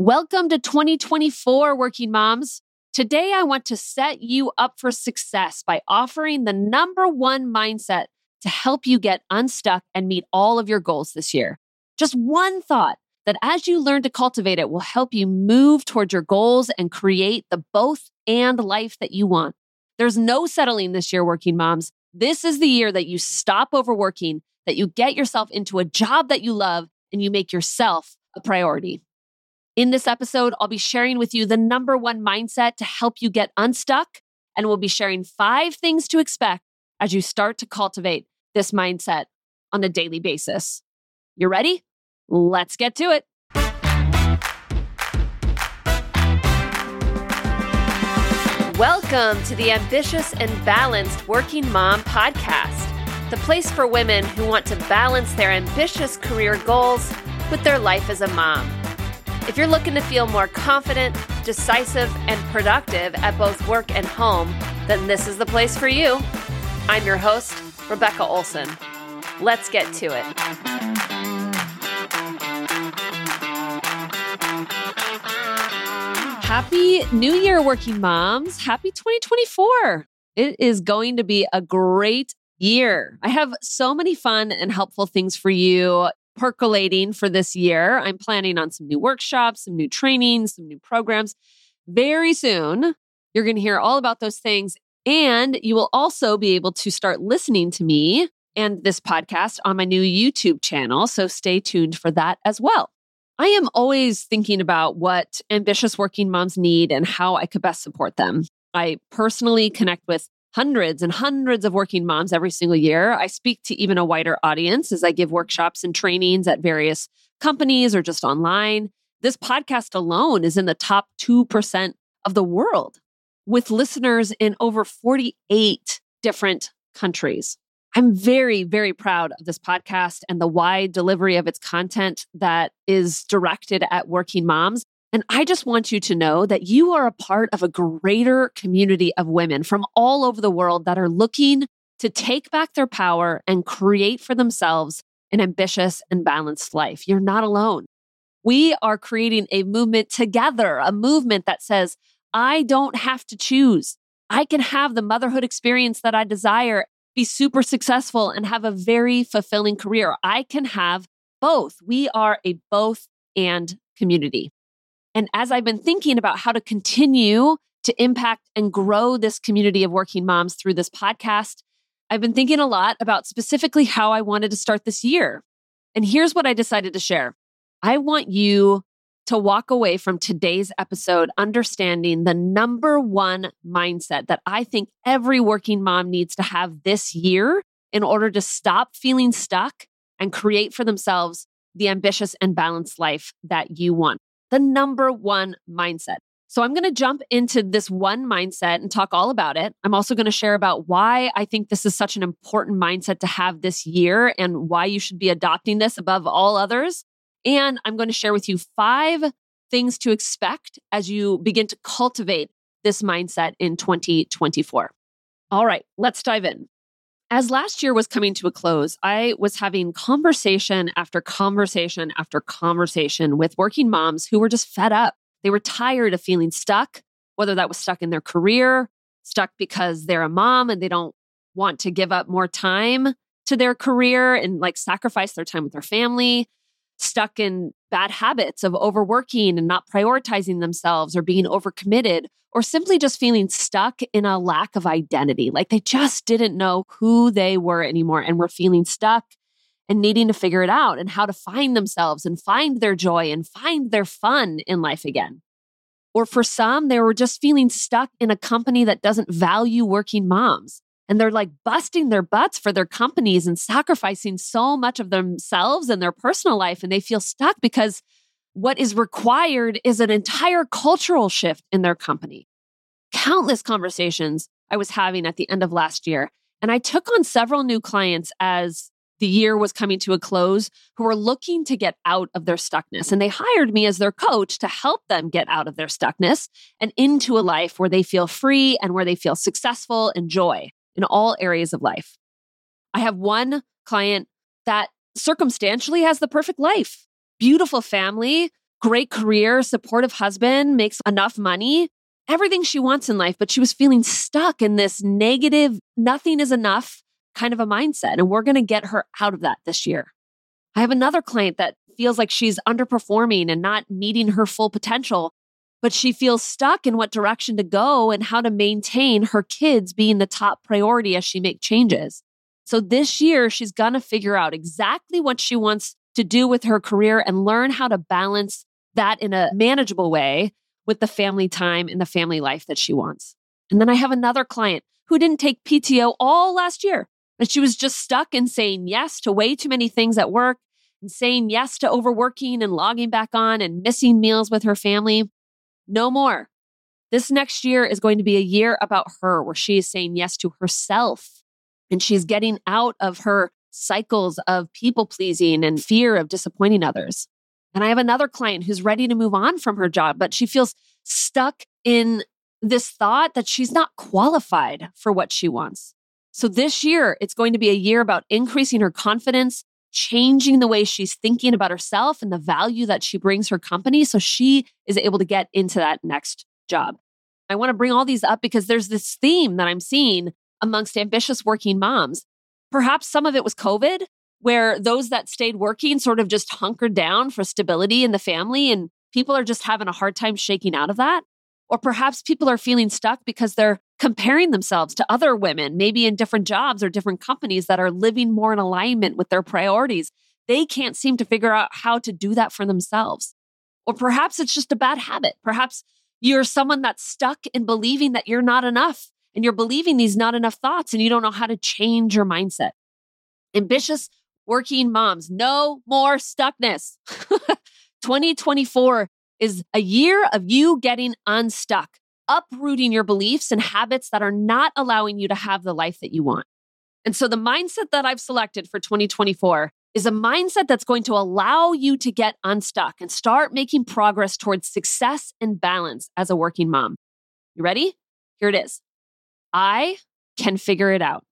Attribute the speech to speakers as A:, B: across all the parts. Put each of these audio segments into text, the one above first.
A: Welcome to 2024, working moms. Today, I want to set you up for success by offering the number one mindset to help you get unstuck and meet all of your goals this year. Just one thought that as you learn to cultivate it will help you move towards your goals and create the both and life that you want. There's no settling this year, working moms. This is the year that you stop overworking, that you get yourself into a job that you love, and you make yourself a priority. In this episode, I'll be sharing with you the number one mindset to help you get unstuck, and we'll be sharing five things to expect as you start to cultivate this mindset on a daily basis. You ready? Let's get to it. Welcome to the Ambitious and Balanced Working Mom podcast, the place for women who want to balance their ambitious career goals with their life as a mom. If you're looking to feel more confident, decisive, and productive at both work and home, then this is the place for you. I'm your host, Rebecca Olson. Let's get to it. Happy New Year, working moms. Happy 2024. It is going to be a great year. I have so many fun and helpful things for you percolating for this year. I'm planning on some new workshops, some new trainings, some new programs. Very soon, you're going to hear all about those things. And you will also be able to start listening to me and this podcast on my new YouTube channel. So stay tuned for that as well. I am always thinking about what ambitious working moms need and how I could best support them. I personally connect with hundreds and hundreds of working moms every single year. I speak to even a wider audience as I give workshops and trainings at various companies or just online. This podcast alone is in the top 2% of the world with listeners in over 48 different countries. I'm very, very proud of this podcast and the wide delivery of its content that is directed at working moms. And I just want you to know that you are a part of a greater community of women from all over the world that are looking to take back their power and create for themselves an ambitious and balanced life. You're not alone. We are creating a movement together, a movement that says, I don't have to choose. I can have the motherhood experience that I desire, be super successful, and have a very fulfilling career. I can have both. We are a both and community. And as I've been thinking about how to continue to impact and grow this community of working moms through this podcast, I've been thinking a lot about specifically how I wanted to start this year. And here's what I decided to share I want you to walk away from today's episode understanding the number one mindset that I think every working mom needs to have this year in order to stop feeling stuck and create for themselves the ambitious and balanced life that you want the number one mindset. So I'm going to jump into this one mindset and talk all about it. I'm also going to share about why I think this is such an important mindset to have this year and why you should be adopting this above all others. And I'm going to share with you five things to expect as you begin to cultivate this mindset in 2024. All right, let's dive in. As last year was coming to a close, I was having conversation after conversation after conversation with working moms who were just fed up. They were tired of feeling stuck, whether that was stuck in their career, stuck because they're a mom and they don't want to give up more time to their career and like sacrifice their time with their family, stuck in bad habits of overworking and not prioritizing themselves or being overcommitted or simply just feeling stuck in a lack of identity. Like they just didn't know who they were anymore and were feeling stuck and needing to figure it out and how to find themselves and find their joy and find their fun in life again. Or for some, they were just feeling stuck in a company that doesn't value working moms and they're like busting their butts for their companies and sacrificing so much of themselves and their personal life and they feel stuck because what is required is an entire cultural shift in their company countless conversations i was having at the end of last year and i took on several new clients as the year was coming to a close who were looking to get out of their stuckness. And they hired me as their coach to help them get out of their stuckness and into a life where they feel free and where they feel successful and joy in all areas of life. I have one client that circumstantially has the perfect life, beautiful family, great career, supportive husband, makes enough money, everything she wants in life, but she was feeling stuck in this negative, nothing is enough kind of a mindset. And we're going to get her out of that this year. I have another client that feels like she's underperforming and not meeting her full potential, but she feels stuck in what direction to go and how to maintain her kids being the top priority as she makes changes. So this year, she's going to figure out exactly what she wants to do with her career and learn how to balance that in a manageable way with the family time and the family life that she wants. And then I have another client who didn't take PTO all last year, but she was just stuck in saying yes to way too many things at work and saying yes to overworking and logging back on and missing meals with her family. No more. This next year is going to be a year about her where she is saying yes to herself and she's getting out of her cycles of people pleasing and fear of disappointing others. And I have another client who's ready to move on from her job, but she feels stuck in this thought that she's not qualified for what she wants. So this year, it's going to be a year about increasing her confidence, changing the way she's thinking about herself and the value that she brings her company so she is able to get into that next job. I want to bring all these up because there's this theme that I'm seeing amongst ambitious working moms. Perhaps some of it was COVID, where those that stayed working sort of just hunkered down for stability in the family, and people are just having a hard time shaking out of that. Or perhaps people are feeling stuck because they're comparing themselves to other women, maybe in different jobs or different companies that are living more in alignment with their priorities. They can't seem to figure out how to do that for themselves. Or perhaps it's just a bad habit. Perhaps you're someone that's stuck in believing that you're not enough and you're believing these not enough thoughts and you don't know how to change your mindset. Ambitious working moms, no more stuckness. 2024 is a year of you getting unstuck, uprooting your beliefs and habits that are not allowing you to have the life that you want. And so the mindset that I've selected for 2024 is a mindset that's going to allow you to get unstuck and start making progress towards success and balance as a working mom. You ready? Here it is. I can figure it out.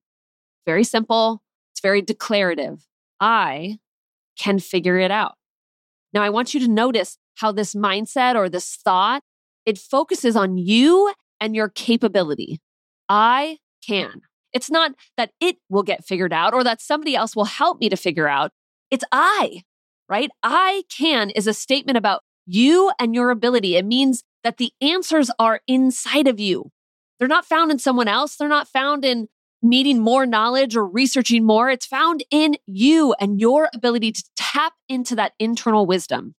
A: Very simple. It's very declarative. I can figure it out. Now, I want you to notice how this mindset or this thought, it focuses on you and your capability. I can. It's not that it will get figured out or that somebody else will help me to figure out. It's I, right? I can is a statement about you and your ability. It means that the answers are inside of you. They're not found in someone else. They're not found in needing more knowledge or researching more. It's found in you and your ability to tap into that internal wisdom.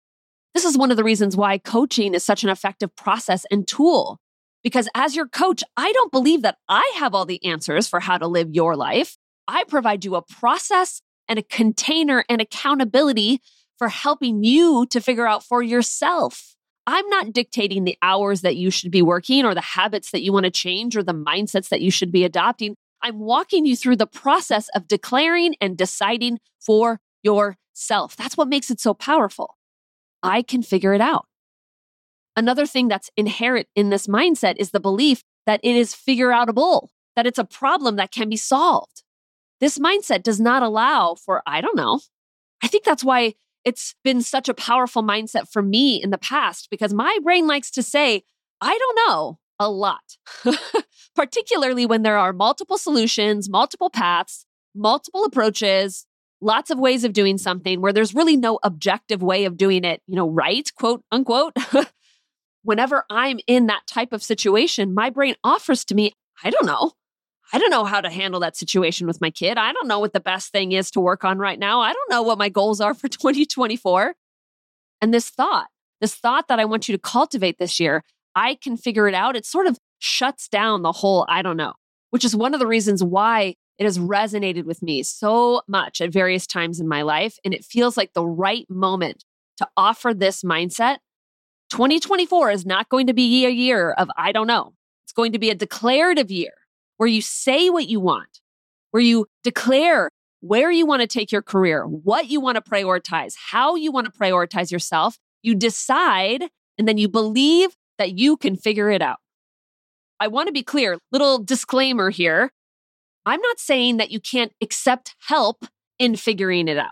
A: This is one of the reasons why coaching is such an effective process and tool. Because as your coach, I don't believe that I have all the answers for how to live your life. I provide you a process and a container and accountability for helping you to figure out for yourself. I'm not dictating the hours that you should be working or the habits that you want to change or the mindsets that you should be adopting. I'm walking you through the process of declaring and deciding for yourself. That's what makes it so powerful. I can figure it out. Another thing that's inherent in this mindset is the belief that it is figure outable, that it's a problem that can be solved. This mindset does not allow for, I don't know. I think that's why it's been such a powerful mindset for me in the past because my brain likes to say, I don't know a lot, particularly when there are multiple solutions, multiple paths, multiple approaches, lots of ways of doing something where there's really no objective way of doing it, you know, right, quote unquote. Whenever I'm in that type of situation, my brain offers to me, I don't know. I don't know how to handle that situation with my kid. I don't know what the best thing is to work on right now. I don't know what my goals are for 2024. And this thought, this thought that I want you to cultivate this year, I can figure it out. It sort of shuts down the whole I don't know, which is one of the reasons why it has resonated with me so much at various times in my life. And it feels like the right moment to offer this mindset. 2024 is not going to be a year of I don't know. It's going to be a declarative year where you say what you want, where you declare where you want to take your career, what you want to prioritize, how you want to prioritize yourself. You decide and then you believe that you can figure it out. I want to be clear, little disclaimer here. I'm not saying that you can't accept help in figuring it out.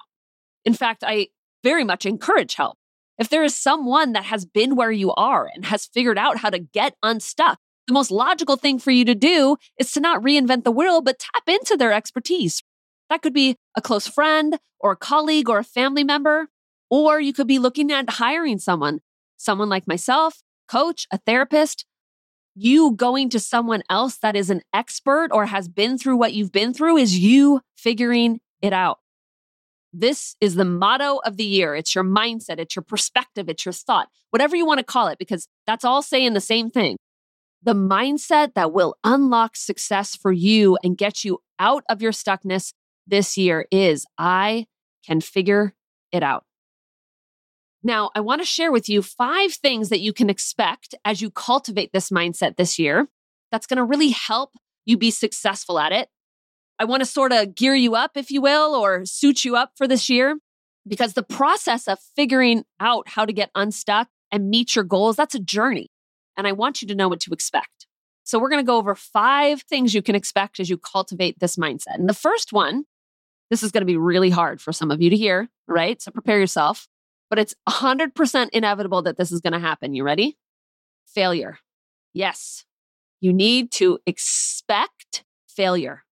A: In fact, I very much encourage help. If there is someone that has been where you are and has figured out how to get unstuck, the most logical thing for you to do is to not reinvent the wheel, but tap into their expertise. That could be a close friend or a colleague or a family member. Or you could be looking at hiring someone, someone like myself, coach, a therapist. You going to someone else that is an expert or has been through what you've been through is you figuring it out. This is the motto of the year. It's your mindset, it's your perspective, it's your thought, whatever you want to call it, because that's all saying the same thing. The mindset that will unlock success for you and get you out of your stuckness this year is I can figure it out. Now, I want to share with you five things that you can expect as you cultivate this mindset this year that's going to really help you be successful at it. I want to sort of gear you up, if you will, or suit you up for this year because the process of figuring out how to get unstuck and meet your goals, that's a journey. And I want you to know what to expect. So, we're going to go over five things you can expect as you cultivate this mindset. And the first one, this is going to be really hard for some of you to hear, right? So, prepare yourself but it's 100% inevitable that this is going to happen. You ready? Failure. Yes, you need to expect failure.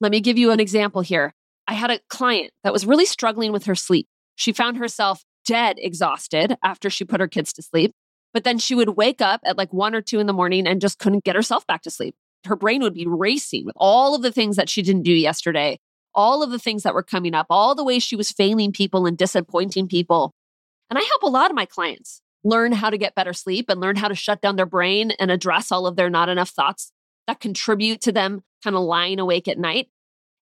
A: Let me give you an example here. I had a client that was really struggling with her sleep. She found herself dead exhausted after she put her kids to sleep, but then she would wake up at like one or two in the morning and just couldn't get herself back to sleep. Her brain would be racing with all of the things that she didn't do yesterday all of the things that were coming up, all the ways she was failing people and disappointing people. And I help a lot of my clients learn how to get better sleep and learn how to shut down their brain and address all of their not enough thoughts that contribute to them kind of lying awake at night.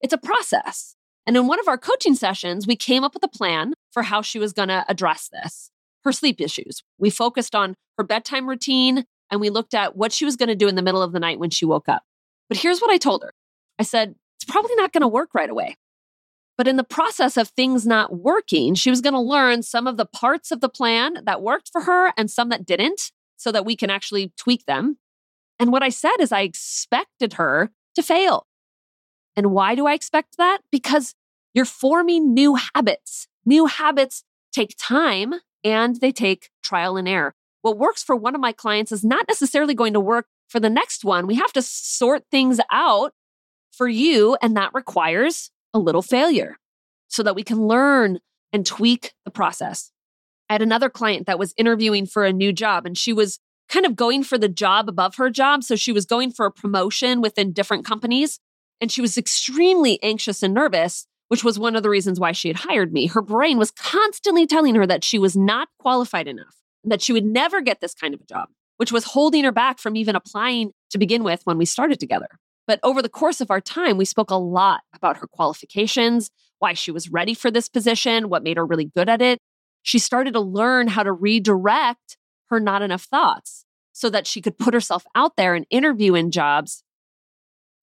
A: It's a process. And in one of our coaching sessions, we came up with a plan for how she was going to address this her sleep issues. We focused on her bedtime routine and we looked at what she was going to do in the middle of the night when she woke up. But here's what I told her I said, probably not going to work right away. But in the process of things not working, she was going to learn some of the parts of the plan that worked for her and some that didn't so that we can actually tweak them. And what I said is, I expected her to fail. And why do I expect that? Because you're forming new habits. New habits take time and they take trial and error. What works for one of my clients is not necessarily going to work for the next one. We have to sort things out for you. And that requires a little failure so that we can learn and tweak the process. I had another client that was interviewing for a new job and she was kind of going for the job above her job. So she was going for a promotion within different companies. And she was extremely anxious and nervous, which was one of the reasons why she had hired me. Her brain was constantly telling her that she was not qualified enough, that she would never get this kind of a job, which was holding her back from even applying to begin with when we started together. But over the course of our time, we spoke a lot about her qualifications, why she was ready for this position, what made her really good at it. She started to learn how to redirect her not enough thoughts so that she could put herself out there and interview in jobs.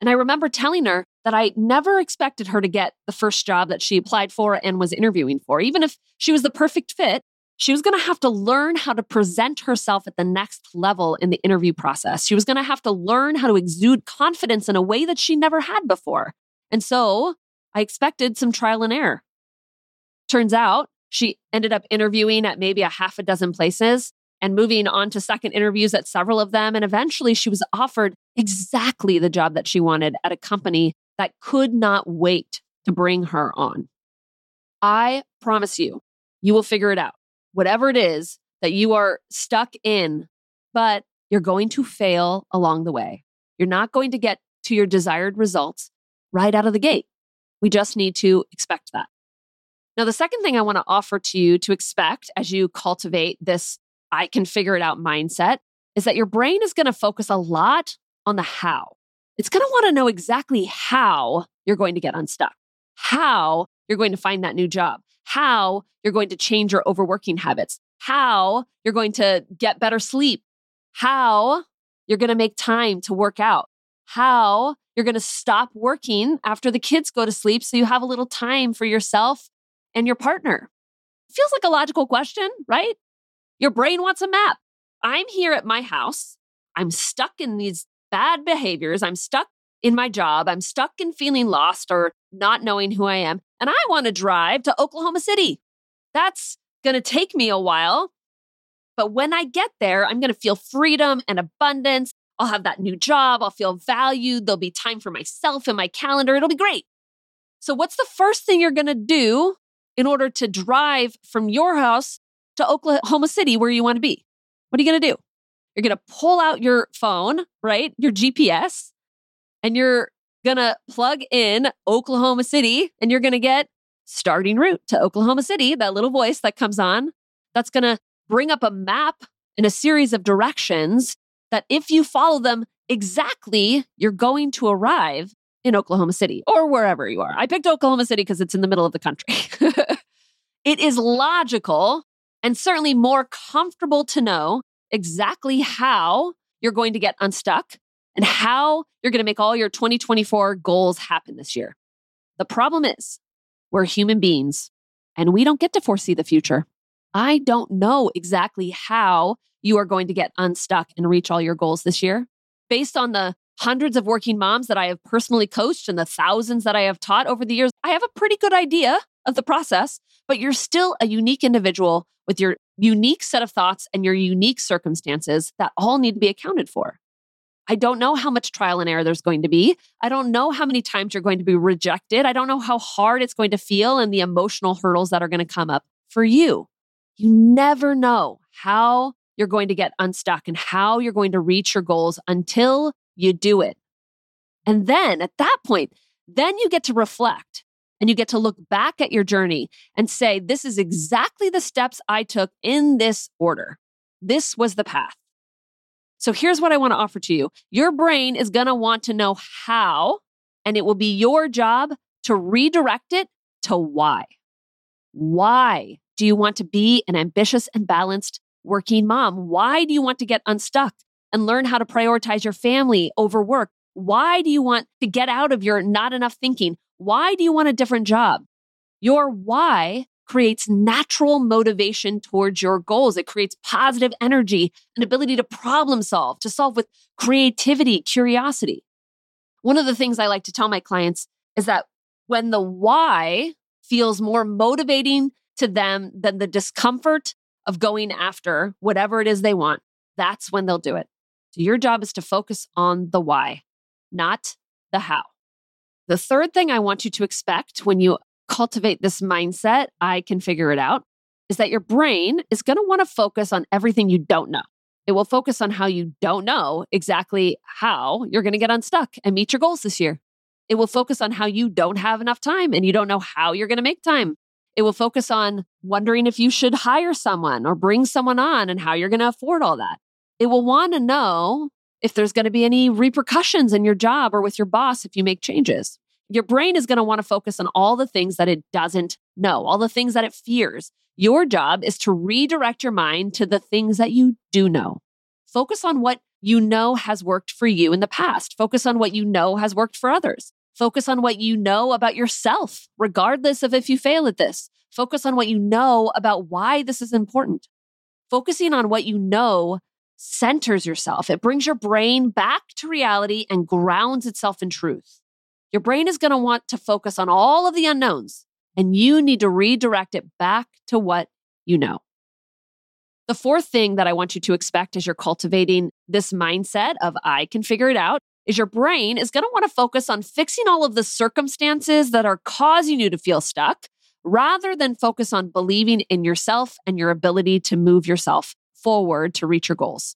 A: And I remember telling her that I never expected her to get the first job that she applied for and was interviewing for. Even if she was the perfect fit, she was going to have to learn how to present herself at the next level in the interview process. She was going to have to learn how to exude confidence in a way that she never had before. And so I expected some trial and error. Turns out she ended up interviewing at maybe a half a dozen places and moving on to second interviews at several of them. And eventually she was offered exactly the job that she wanted at a company that could not wait to bring her on. I promise you, you will figure it out whatever it is that you are stuck in, but you're going to fail along the way. You're not going to get to your desired results right out of the gate. We just need to expect that. Now, the second thing I want to offer to you to expect as you cultivate this I can figure it out mindset is that your brain is going to focus a lot on the how. It's going to want to know exactly how you're going to get unstuck, how you're going to find that new job, how you're going to change your overworking habits, how you're going to get better sleep, how you're going to make time to work out, how you're going to stop working after the kids go to sleep so you have a little time for yourself and your partner. Feels like a logical question, right? Your brain wants a map. I'm here at my house. I'm stuck in these bad behaviors. I'm stuck in my job. I'm stuck in feeling lost or not knowing who I am and I want to drive to Oklahoma City. That's going to take me a while. But when I get there, I'm going to feel freedom and abundance. I'll have that new job. I'll feel valued. There'll be time for myself in my calendar. It'll be great. So, what's the first thing you're going to do in order to drive from your house to Oklahoma City where you want to be? What are you going to do? You're going to pull out your phone, right? Your GPS, and you're going to plug in Oklahoma City and you're going to get starting route to Oklahoma City, that little voice that comes on. That's going to bring up a map and a series of directions that if you follow them exactly, you're going to arrive in Oklahoma City or wherever you are. I picked Oklahoma City because it's in the middle of the country. it is logical and certainly more comfortable to know exactly how you're going to get unstuck and how you're going to make all your 2024 goals happen this year. The problem is, we're human beings and we don't get to foresee the future. I don't know exactly how you are going to get unstuck and reach all your goals this year. Based on the hundreds of working moms that I have personally coached and the thousands that I have taught over the years, I have a pretty good idea of the process, but you're still a unique individual with your unique set of thoughts and your unique circumstances that all need to be accounted for. I don't know how much trial and error there's going to be. I don't know how many times you're going to be rejected. I don't know how hard it's going to feel and the emotional hurdles that are going to come up for you. You never know how you're going to get unstuck and how you're going to reach your goals until you do it. And then at that point, then you get to reflect and you get to look back at your journey and say, this is exactly the steps I took in this order. This was the path. So here's what I want to offer to you your brain is going to want to know how, and it will be your job to redirect it to why. Why do you want to be an ambitious and balanced working mom? Why do you want to get unstuck and learn how to prioritize your family over work? Why do you want to get out of your not enough thinking? Why do you want a different job? Your why creates natural motivation towards your goals. It creates positive energy and ability to problem solve, to solve with creativity, curiosity. One of the things I like to tell my clients is that when the why feels more motivating to them than the discomfort of going after whatever it is they want, that's when they'll do it. So your job is to focus on the why, not the how. The third thing I want you to expect when you cultivate this mindset, I can figure it out, is that your brain is going to want to focus on everything you don't know. It will focus on how you don't know exactly how you're going to get unstuck and meet your goals this year. It will focus on how you don't have enough time and you don't know how you're going to make time. It will focus on wondering if you should hire someone or bring someone on and how you're going to afford all that. It will want to know if there's going to be any repercussions in your job or with your boss if you make changes. Your brain is going to want to focus on all the things that it doesn't know, all the things that it fears. Your job is to redirect your mind to the things that you do know. Focus on what you know has worked for you in the past. Focus on what you know has worked for others. Focus on what you know about yourself, regardless of if you fail at this. Focus on what you know about why this is important. Focusing on what you know centers yourself. It brings your brain back to reality and grounds itself in truth. Your brain is going to want to focus on all of the unknowns, and you need to redirect it back to what you know. The fourth thing that I want you to expect as you're cultivating this mindset of I can figure it out is your brain is going to want to focus on fixing all of the circumstances that are causing you to feel stuck rather than focus on believing in yourself and your ability to move yourself forward to reach your goals.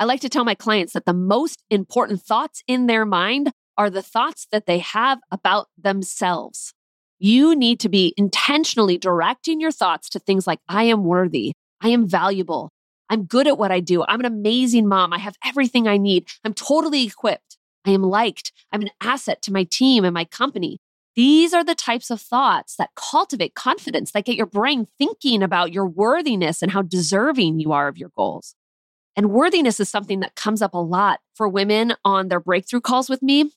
A: I like to tell my clients that the most important thoughts in their mind are the thoughts that they have about themselves. You need to be intentionally directing your thoughts to things like, I am worthy, I am valuable, I'm good at what I do, I'm an amazing mom, I have everything I need, I'm totally equipped, I am liked, I'm an asset to my team and my company. These are the types of thoughts that cultivate confidence, that get your brain thinking about your worthiness and how deserving you are of your goals. And worthiness is something that comes up a lot for women on their breakthrough calls with me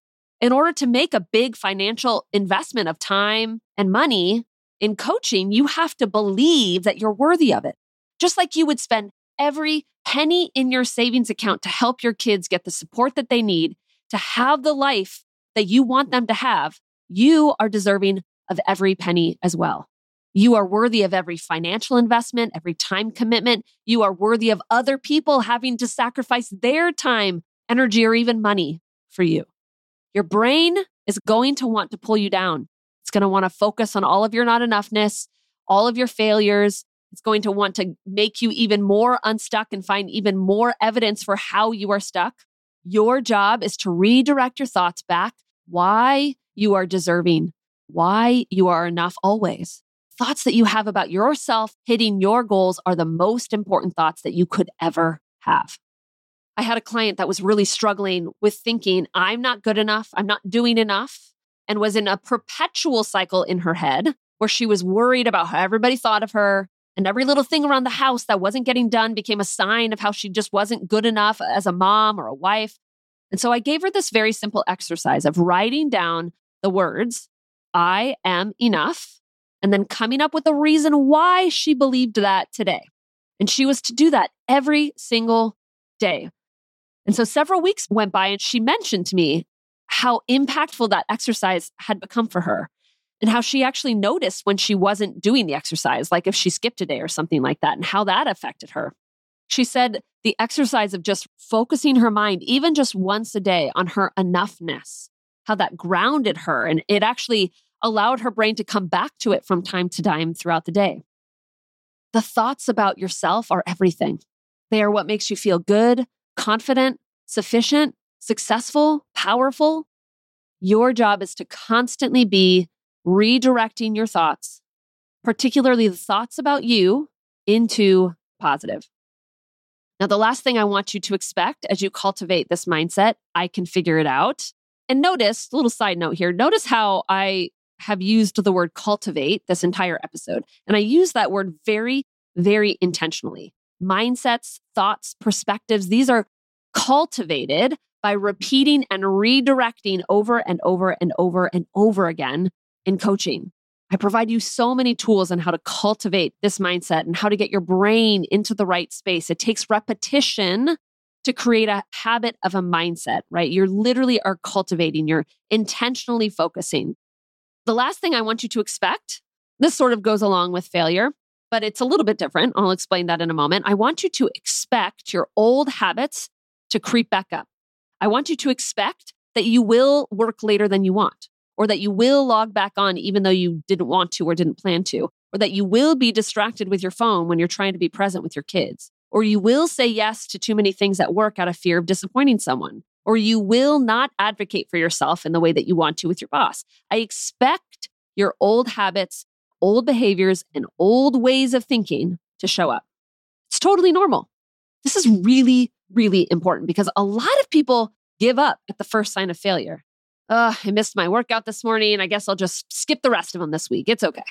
A: in order to make a big financial investment of time and money in coaching, you have to believe that you're worthy of it. Just like you would spend every penny in your savings account to help your kids get the support that they need to have the life that you want them to have, you are deserving of every penny as well. You are worthy of every financial investment, every time commitment. You are worthy of other people having to sacrifice their time, energy, or even money for you. Your brain is going to want to pull you down. It's going to want to focus on all of your not enoughness, all of your failures. It's going to want to make you even more unstuck and find even more evidence for how you are stuck. Your job is to redirect your thoughts back why you are deserving, why you are enough always thoughts that you have about yourself hitting your goals are the most important thoughts that you could ever have. I had a client that was really struggling with thinking, I'm not good enough, I'm not doing enough, and was in a perpetual cycle in her head where she was worried about how everybody thought of her. And every little thing around the house that wasn't getting done became a sign of how she just wasn't good enough as a mom or a wife. And so I gave her this very simple exercise of writing down the words, I am enough and then coming up with a reason why she believed that today. And she was to do that every single day. And so several weeks went by, and she mentioned to me how impactful that exercise had become for her and how she actually noticed when she wasn't doing the exercise, like if she skipped a day or something like that, and how that affected her. She said the exercise of just focusing her mind, even just once a day, on her enoughness, how that grounded her. And it actually allowed her brain to come back to it from time to time throughout the day. The thoughts about yourself are everything. They are what makes you feel good, confident, sufficient, successful, powerful. Your job is to constantly be redirecting your thoughts, particularly the thoughts about you, into positive. Now, the last thing I want you to expect as you cultivate this mindset, I can figure it out. And notice, little side note here, notice how I have used the word cultivate this entire episode. And I use that word very, very intentionally. Mindsets, thoughts, perspectives, these are cultivated by repeating and redirecting over and over and over and over again in coaching. I provide you so many tools on how to cultivate this mindset and how to get your brain into the right space. It takes repetition to create a habit of a mindset, right? You're literally are cultivating, you're intentionally focusing. The last thing I want you to expect, this sort of goes along with failure, but it's a little bit different. I'll explain that in a moment. I want you to expect your old habits to creep back up. I want you to expect that you will work later than you want, or that you will log back on even though you didn't want to or didn't plan to, or that you will be distracted with your phone when you're trying to be present with your kids, or you will say yes to too many things at work out of fear of disappointing someone, or you will not advocate for yourself in the way that you want to with your boss. I expect your old habits, old behaviors, and old ways of thinking to show up. It's totally normal. This is really, really important because a lot of people give up at the first sign of failure. Uh, I missed my workout this morning. I guess I'll just skip the rest of them this week. It's okay.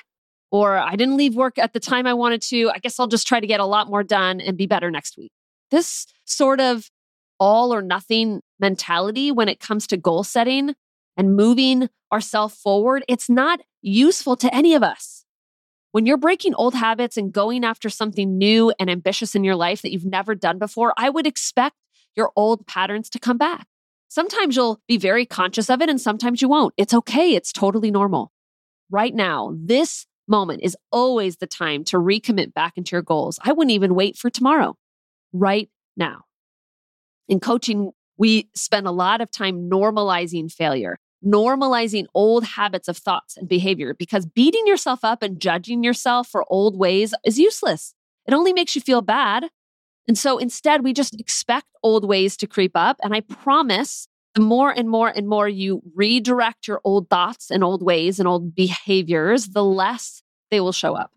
A: Or I didn't leave work at the time I wanted to. I guess I'll just try to get a lot more done and be better next week. This sort of all or nothing mentality when it comes to goal setting and moving ourselves forward, it's not useful to any of us. When you're breaking old habits and going after something new and ambitious in your life that you've never done before, I would expect your old patterns to come back. Sometimes you'll be very conscious of it and sometimes you won't. It's okay. It's totally normal. Right now, this moment is always the time to recommit back into your goals. I wouldn't even wait for tomorrow. Right now. In coaching, we spend a lot of time normalizing failure, normalizing old habits of thoughts and behavior because beating yourself up and judging yourself for old ways is useless. It only makes you feel bad. And so instead, we just expect old ways to creep up. And I promise the more and more and more you redirect your old thoughts and old ways and old behaviors, the less they will show up.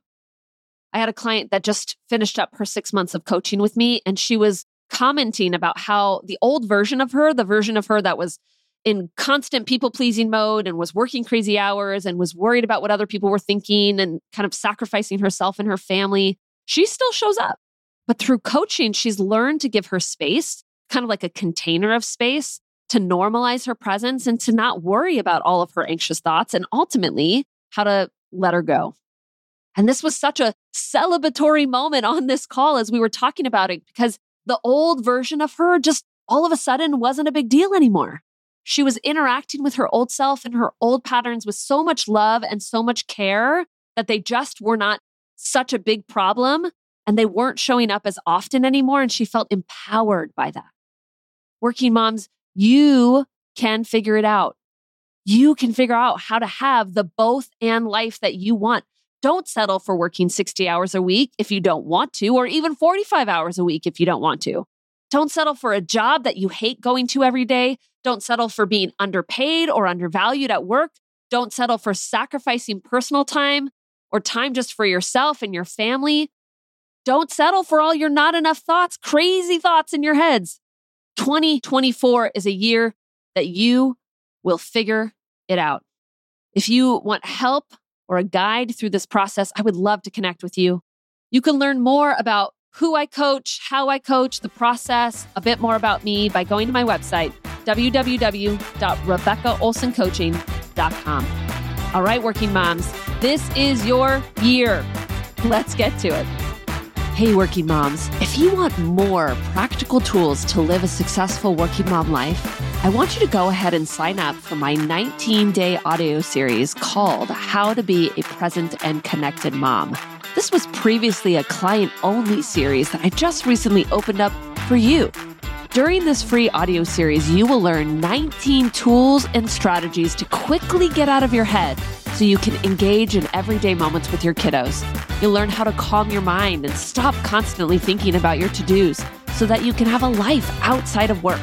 A: I had a client that just finished up her six months of coaching with me, and she was commenting about how the old version of her, the version of her that was in constant people pleasing mode and was working crazy hours and was worried about what other people were thinking and kind of sacrificing herself and her family, she still shows up. But through coaching, she's learned to give her space, kind of like a container of space to normalize her presence and to not worry about all of her anxious thoughts and ultimately how to let her go. And this was such a celebratory moment on this call as we were talking about it because the old version of her just all of a sudden wasn't a big deal anymore. She was interacting with her old self and her old patterns with so much love and so much care that they just were not such a big problem and they weren't showing up as often anymore. And she felt empowered by that. Working moms, you can figure it out. You can figure out how to have the both and life that you want. Don't settle for working 60 hours a week if you don't want to, or even 45 hours a week if you don't want to. Don't settle for a job that you hate going to every day. Don't settle for being underpaid or undervalued at work. Don't settle for sacrificing personal time or time just for yourself and your family. Don't settle for all your not enough thoughts, crazy thoughts in your heads. 2024 is a year that you will figure it out. If you want help or a guide through this process, I would love to connect with you. You can learn more about who I coach, how I coach, the process, a bit more about me by going to my website, www.rebeccaolsoncoaching.com. All right, working moms, this is your year. Let's get to it. Hey, working moms, if you want more practical tools to live a successful working mom life, I want you to go ahead and sign up for my 19 day audio series called How to Be a Present and Connected Mom. This was previously a client only series that I just recently opened up for you. During this free audio series, you will learn 19 tools and strategies to quickly get out of your head so you can engage in everyday moments with your kiddos. You'll learn how to calm your mind and stop constantly thinking about your to dos so that you can have a life outside of work.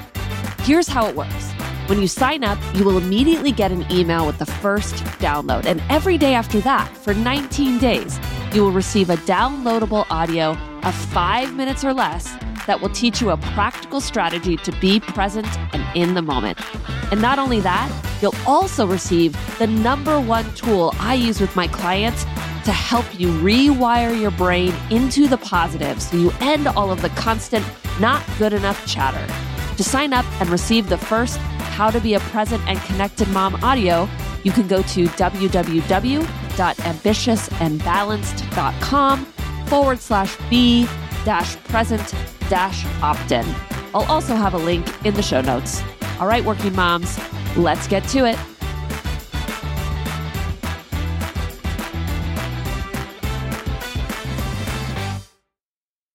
A: Here's how it works. When you sign up, you will immediately get an email with the first download. And every day after that, for 19 days, you will receive a downloadable audio of five minutes or less that will teach you a practical strategy to be present and in the moment. And not only that, you'll also receive the number one tool I use with my clients to help you rewire your brain into the positive so you end all of the constant not good enough chatter. To sign up and receive the first How to Be a Present and Connected Mom audio, you can go to www.ambitiousandbalanced.com forward slash B dash present dash opt in. I'll also have a link in the show notes. All right, working moms, let's get to it.